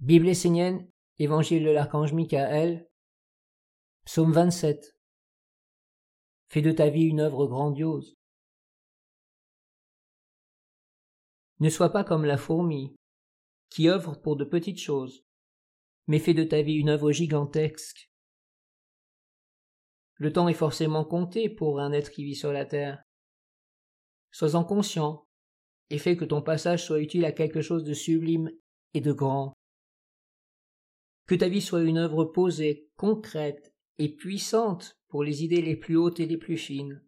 Bible essénienne, Évangile de l'archange Michael, Psaume 27. Fais de ta vie une œuvre grandiose. Ne sois pas comme la fourmi, qui œuvre pour de petites choses, mais fais de ta vie une œuvre gigantesque. Le temps est forcément compté pour un être qui vit sur la terre. Sois-en conscient, et fais que ton passage soit utile à quelque chose de sublime et de grand. Que ta vie soit une œuvre posée, concrète et puissante pour les idées les plus hautes et les plus fines.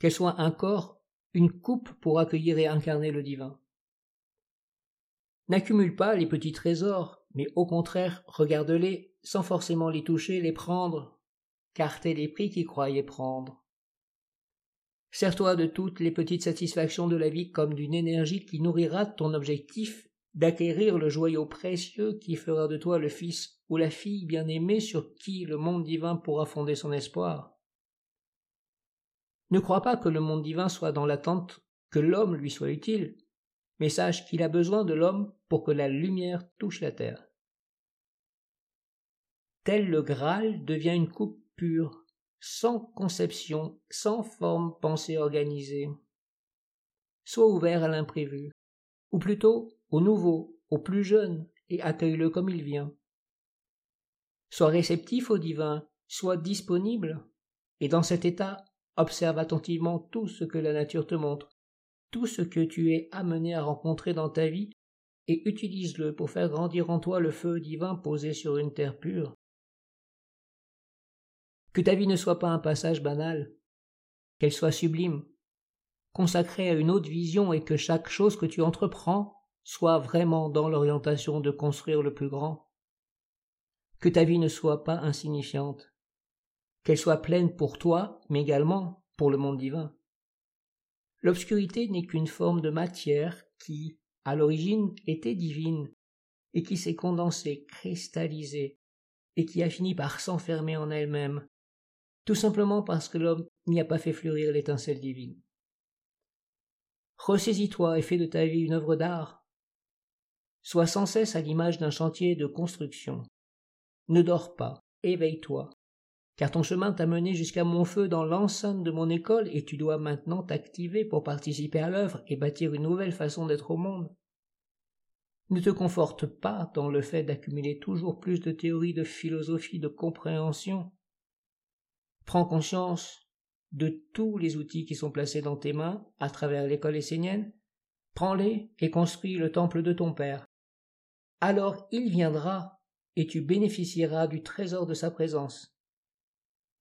Qu'elle soit un corps, une coupe pour accueillir et incarner le divin. N'accumule pas les petits trésors, mais au contraire, regarde-les sans forcément les toucher, les prendre, car t'es les prix qu'ils croyaient prendre. Sers-toi de toutes les petites satisfactions de la vie comme d'une énergie qui nourrira ton objectif d'acquérir le joyau précieux qui fera de toi le fils ou la fille bien-aimée sur qui le monde divin pourra fonder son espoir. Ne crois pas que le monde divin soit dans l'attente que l'homme lui soit utile, mais sache qu'il a besoin de l'homme pour que la lumière touche la terre. Tel le Graal devient une coupe pure, sans conception, sans forme pensée organisée. Sois ouvert à l'imprévu, ou plutôt au nouveau, au plus jeune, et accueille-le comme il vient. Sois réceptif au divin, sois disponible, et dans cet état, observe attentivement tout ce que la nature te montre, tout ce que tu es amené à rencontrer dans ta vie, et utilise-le pour faire grandir en toi le feu divin posé sur une terre pure. Que ta vie ne soit pas un passage banal, qu'elle soit sublime, consacrée à une haute vision et que chaque chose que tu entreprends soit vraiment dans l'orientation de construire le plus grand? Que ta vie ne soit pas insignifiante, qu'elle soit pleine pour toi, mais également pour le monde divin. L'obscurité n'est qu'une forme de matière qui, à l'origine, était divine, et qui s'est condensée, cristallisée, et qui a fini par s'enfermer en elle-même, tout simplement parce que l'homme n'y a pas fait fleurir l'étincelle divine. Ressaisis-toi et fais de ta vie une œuvre d'art, Sois sans cesse à l'image d'un chantier de construction. Ne dors pas, éveille-toi, car ton chemin t'a mené jusqu'à mon feu dans l'enceinte de mon école et tu dois maintenant t'activer pour participer à l'œuvre et bâtir une nouvelle façon d'être au monde. Ne te conforte pas dans le fait d'accumuler toujours plus de théories, de philosophie, de compréhension. Prends conscience de tous les outils qui sont placés dans tes mains à travers l'école essénienne. Prends-les et construis le temple de ton Père alors il viendra, et tu bénéficieras du trésor de sa présence.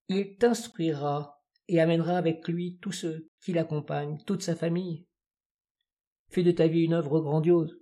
Il t'instruira et amènera avec lui tous ceux qui l'accompagnent, toute sa famille. Fais de ta vie une œuvre grandiose.